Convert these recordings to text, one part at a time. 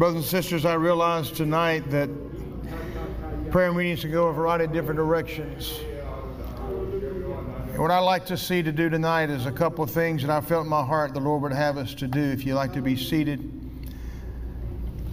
Brothers and sisters, I realize tonight that prayer meetings can go a variety of different directions. What I'd like to see to do tonight is a couple of things that I felt in my heart the Lord would have us to do. If you'd like to be seated,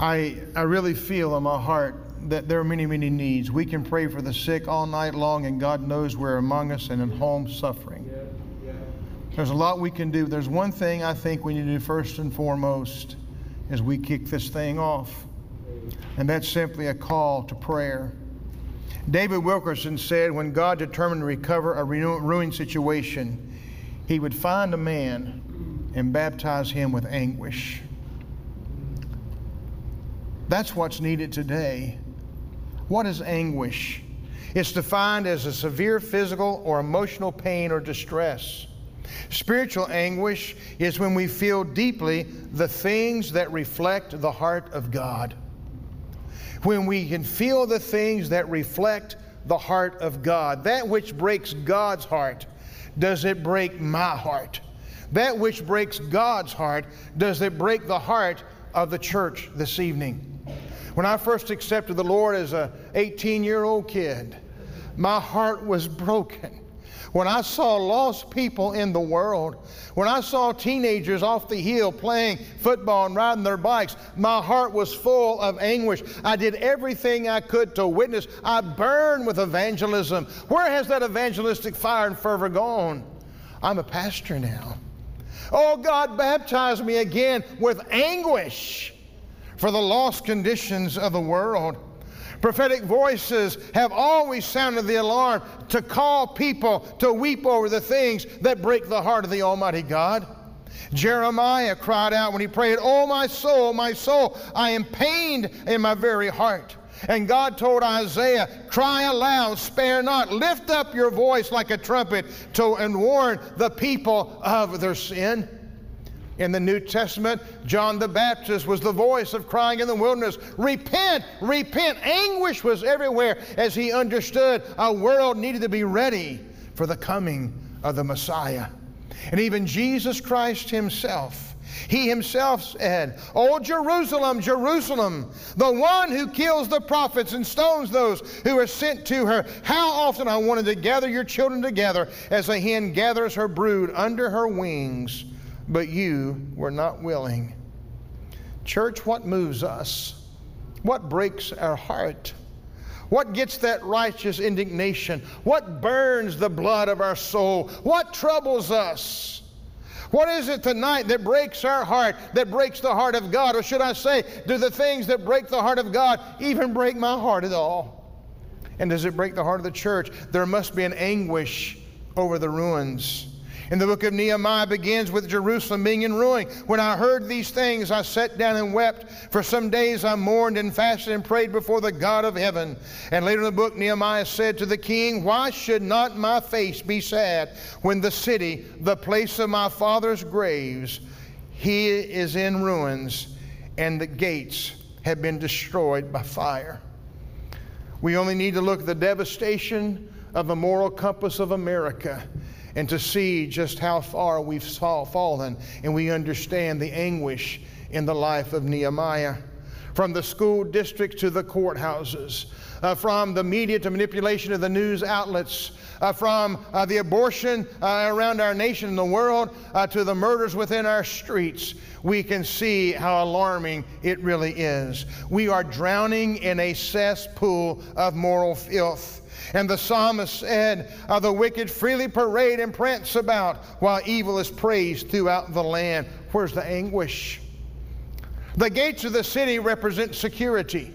I, I really feel in my heart that there are many, many needs. We can pray for the sick all night long, and God knows we're among us and in home suffering. There's a lot we can do. There's one thing I think we need to do first and foremost as we kick this thing off, and that's simply a call to prayer. David Wilkerson said when God determined to recover a ruined situation, he would find a man and baptize him with anguish. That's what's needed today. What is anguish? It's defined as a severe physical or emotional pain or distress. Spiritual anguish is when we feel deeply the things that reflect the heart of God. When we can feel the things that reflect the heart of God. That which breaks God's heart, does it break my heart? That which breaks God's heart, does it break the heart of the church this evening? When I first accepted the Lord as a 18 year old kid, my heart was broken when I saw lost people in the world, when I saw teenagers off the hill playing football and riding their bikes, my heart was full of anguish. I did everything I could to witness. I burned with evangelism. Where has that evangelistic fire and fervor gone? I'm a pastor now. Oh, God, baptize me again with anguish for the lost conditions of the world. Prophetic voices have always sounded the alarm to call people to weep over the things that break the heart of the Almighty God. Jeremiah cried out when he prayed, Oh, my soul, my soul, I am pained in my very heart. And God told Isaiah, Cry aloud, spare not, lift up your voice like a trumpet to, and warn the people of their sin. In the New Testament, John the Baptist was the voice of crying in the wilderness, Repent, repent. Anguish was everywhere as he understood a world needed to be ready for the coming of the Messiah. And even Jesus Christ himself, he himself said, Oh, Jerusalem, Jerusalem, the one who kills the prophets and stones those who are sent to her. How often I wanted to gather your children together as a hen gathers her brood under her wings but you were not willing. Church, what moves us? What breaks our heart? What gets that righteous indignation? What burns the blood of our soul? What troubles us? What is it tonight that breaks our heart, that breaks the heart of God? Or should I say, do the things that break the heart of God even break my heart at all? And does it break the heart of the church? There must be an anguish over the ruins. And the book of Nehemiah begins with Jerusalem being in ruin. When I heard these things, I sat down and wept. For some days I mourned and fasted and prayed before the God of heaven. And later in the book, Nehemiah said to the king, Why should not my face be sad when the city, the place of my father's graves, he is in ruins and the gates have been destroyed by fire? We only need to look at the devastation of the moral compass of America and to see just how far we've fallen and we understand the anguish in the life of Nehemiah. From the school districts to the courthouses, uh, from the media to manipulation of the news outlets, uh, from uh, the abortion uh, around our nation and the world uh, to the murders within our streets, we can see how alarming it really is. We are drowning in a cesspool of moral filth. And the psalmist said, The wicked freely parade and prance about while evil is praised throughout the land. Where's the anguish? The gates of the city represent security.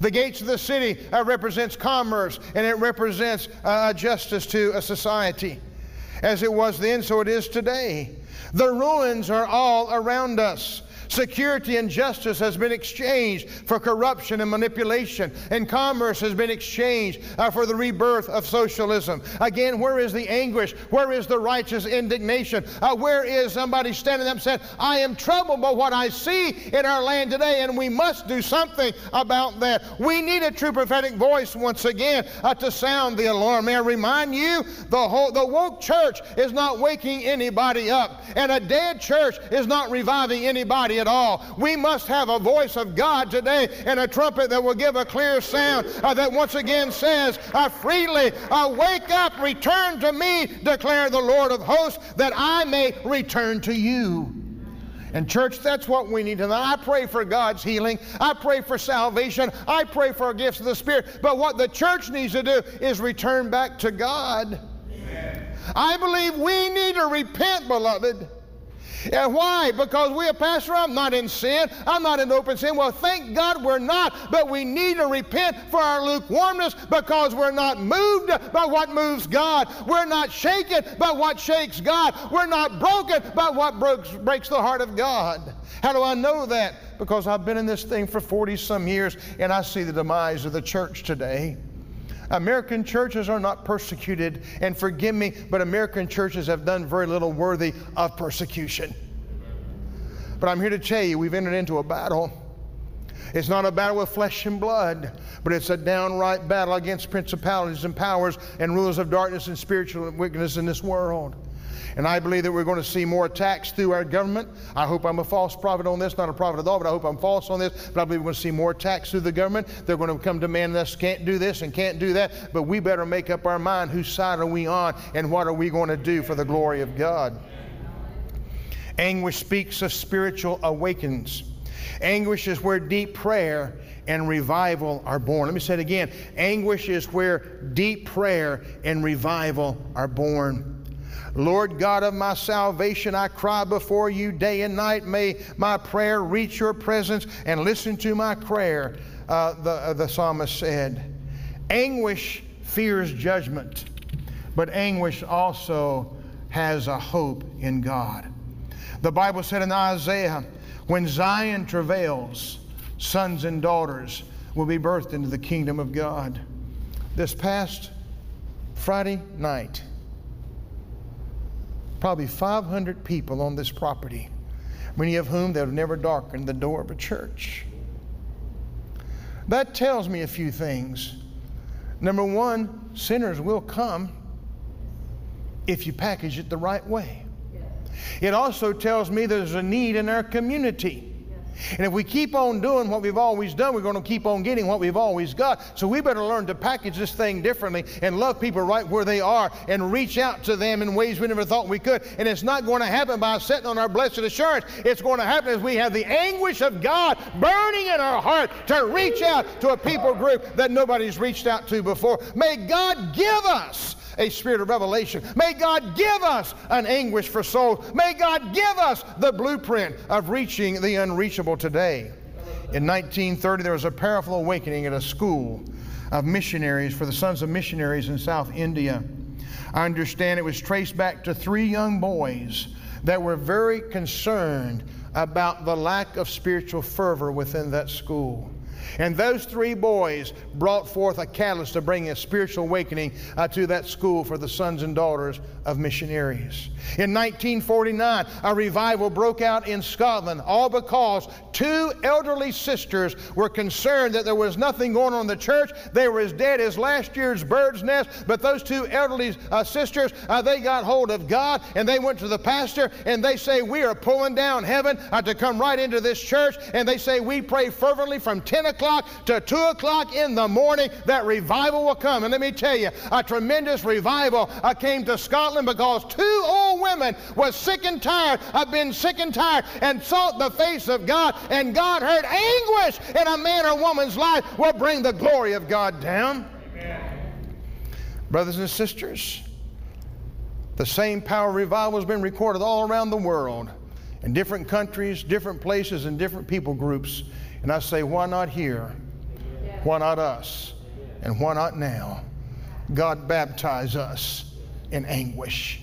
The gates of the city uh, represents commerce and it represents uh, justice to a society. As it was then, so it is today. The ruins are all around us. Security and justice has been exchanged for corruption and manipulation, and commerce has been exchanged uh, for the rebirth of socialism. Again, where is the anguish? Where is the righteous indignation? Uh, where is somebody standing up and saying, I am troubled by what I see in our land today, and we must do something about that? We need a true prophetic voice once again uh, to sound the alarm. May I remind you, the, whole, the woke church is not waking anybody up, and a dead church is not reviving anybody at all. We must have a voice of God today and a trumpet that will give a clear sound uh, that once again says, uh, freely, uh, wake up, return to me, declare the Lord of hosts, that I may return to you. And, church, that's what we need to know. I pray for God's healing. I pray for salvation. I pray for gifts of the Spirit. But what the church needs to do is return back to God. Amen. I believe we need to repent, beloved. And why? Because we are pastor, I'm not in sin. I'm not in open sin. Well, thank God we're not, but we need to repent for our lukewarmness because we're not moved by what moves God. We're not shaken by what shakes God. We're not broken by what breaks, breaks the heart of God. How do I know that? Because I've been in this thing for 40 some years and I see the demise of the church today. American churches are not persecuted, and forgive me, but American churches have done very little worthy of persecution. But I'm here to tell you, we've entered into a battle. It's not a battle with flesh and blood, but it's a downright battle against principalities and powers and rulers of darkness and spiritual wickedness in this world. And I believe that we're going to see more attacks through our government. I hope I'm a false prophet on this, not a prophet at all, but I hope I'm false on this. But I believe we're going to see more attacks through the government. They're going to come demand us can't do this and can't do that. But we better make up our mind whose side are we on and what are we going to do for the glory of God. Anguish speaks of spiritual awakens. Anguish is where deep prayer and revival are born. Let me say it again. Anguish is where deep prayer and revival are born. Lord God of my salvation, I cry before you day and night. May my prayer reach your presence and listen to my prayer, uh, the, uh, the psalmist said. Anguish fears judgment, but anguish also has a hope in God. The Bible said in Isaiah, when Zion travails, sons and daughters will be birthed into the kingdom of God. This past Friday night, probably 500 people on this property, many of whom that have never darkened the door of a church. That tells me a few things. Number one, sinners will come if you package it the right way. It also tells me there's a need in our community. And if we keep on doing what we've always done, we're going to keep on getting what we've always got. So we better learn to package this thing differently and love people right where they are and reach out to them in ways we never thought we could. And it's not going to happen by sitting on our blessed assurance. It's going to happen as we have the anguish of God burning in our heart to reach out to a people group that nobody's reached out to before. May God give us a spirit of revelation. May God give us an anguish for souls. May God give us the blueprint of reaching the unreachable today. In 1930, there was a powerful awakening at a school of missionaries for the sons of missionaries in South India. I understand it was traced back to three young boys that were very concerned about the lack of spiritual fervor within that school. And those three boys brought forth a catalyst to bring a spiritual awakening uh, to that school for the sons and daughters of missionaries. In 1949, a revival broke out in Scotland, all because two elderly sisters were concerned that there was nothing going on in the church. They were as dead as last year's bird's nest. But those two elderly uh, sisters, uh, they got hold of God and they went to the pastor and they say, We are pulling down heaven uh, to come right into this church. And they say, We pray fervently from 10 o'clock to 2 o'clock in the morning that revival will come. And let me tell you, a tremendous revival uh, came to Scotland because two old women was sick and tired of being sick and tired and sought the face of God. And God heard anguish in a man or woman's life will bring the glory of God down. Amen. Brothers and sisters, the same power revival has been recorded all around the world in different countries, different places, and different people groups. And I say, why not here? Why not us? And why not now? God baptize us in anguish.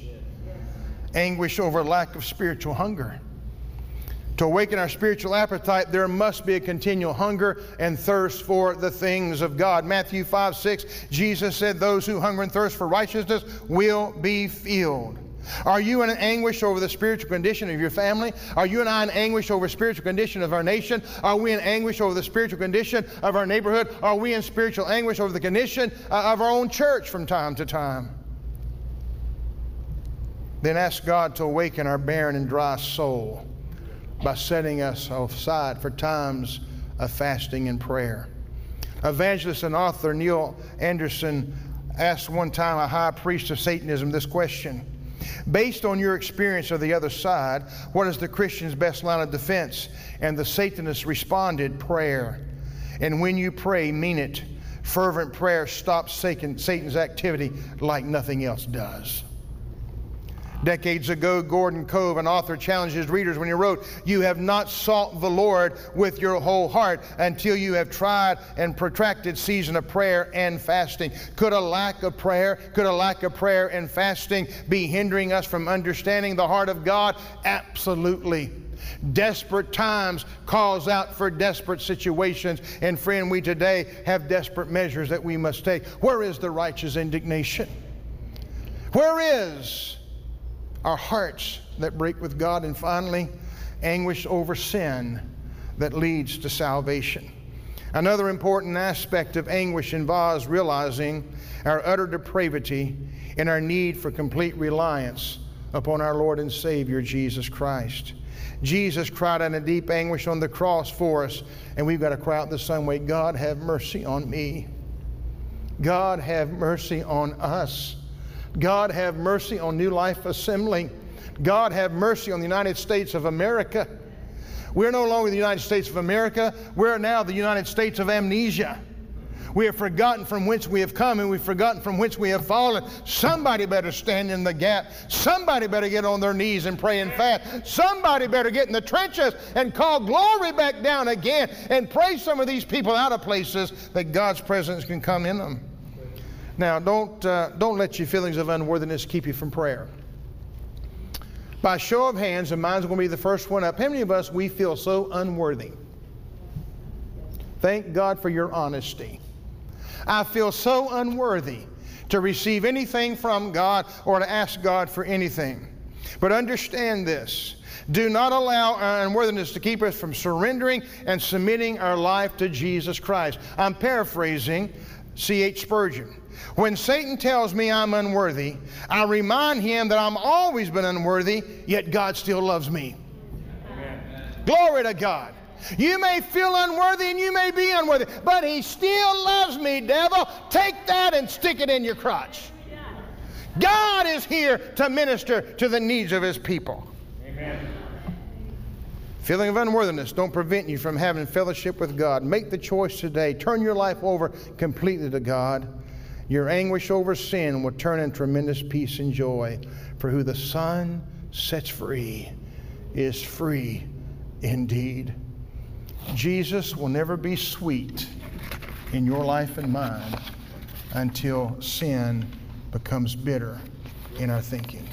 Anguish over lack of spiritual hunger. To awaken our spiritual appetite, there must be a continual hunger and thirst for the things of God. Matthew 5 6, Jesus said, Those who hunger and thirst for righteousness will be filled. Are you in anguish over the spiritual condition of your family? Are you and I in anguish over the spiritual condition of our nation? Are we in anguish over the spiritual condition of our neighborhood? Are we in spiritual anguish over the condition uh, of our own church from time to time? Then ask God to awaken our barren and dry soul. by setting us aside for times of fasting and prayer. Evangelist and author Neil Anderson asked one time a high priest of Satanism this question Based on your experience of the other side, what is the Christian's best line of defense? And the Satanist responded, Prayer. And when you pray, mean it. Fervent prayer stops Satan's activity like nothing else does. Decades ago, Gordon Cove, an author, challenged his readers when he wrote, You have not sought the Lord with your whole heart until you have tried and protracted season of prayer and fasting. Could a lack of prayer, could a lack of prayer and fasting be hindering us from understanding the heart of God? Absolutely. Desperate times calls out for desperate situations. And friend, we today have desperate measures that we must take. Where is the righteous indignation? Where is our hearts that break with God, and finally, anguish over sin that leads to salvation. Another important aspect of anguish involves realizing our utter depravity and our need for complete reliance upon our Lord and Savior, Jesus Christ. Jesus cried out in deep anguish on the cross for us, and we've got to cry out the same way God, have mercy on me. God, have mercy on us. God have mercy on New Life Assembly. God have mercy on the United States of America. We're no longer the United States of America. We're now the United States of amnesia. We have forgotten from whence we have come and we've forgotten from whence we have fallen. Somebody better stand in the gap. Somebody better get on their knees and pray and fast. Somebody better get in the trenches and call glory back down again and pray some of these people out of places that God's presence can come in them. Now, don't, uh, don't let your feelings of unworthiness keep you from prayer. By show of hands, and mine's going to be the first one up, how many of us we feel so unworthy? Thank God for your honesty. I feel so unworthy to receive anything from God or to ask God for anything. But understand this. Do not allow our unworthiness to keep us from surrendering and submitting our life to Jesus Christ. I'm paraphrasing C.H. Spurgeon. When Satan tells me I'm unworthy, I remind him that I've always been unworthy, yet God still loves me. Amen. Glory to God. You may feel unworthy and you may be unworthy, but he still loves me, devil. Take that and stick it in your crotch. God is here to minister to the needs of his people. Amen. Feeling of unworthiness don't prevent you from having fellowship with God. Make the choice today. Turn your life over completely to God. Your anguish over sin will turn in tremendous peace and joy. For who the Son sets free is free indeed. Jesus will never be sweet in your life and mine until sin becomes bitter in our thinking.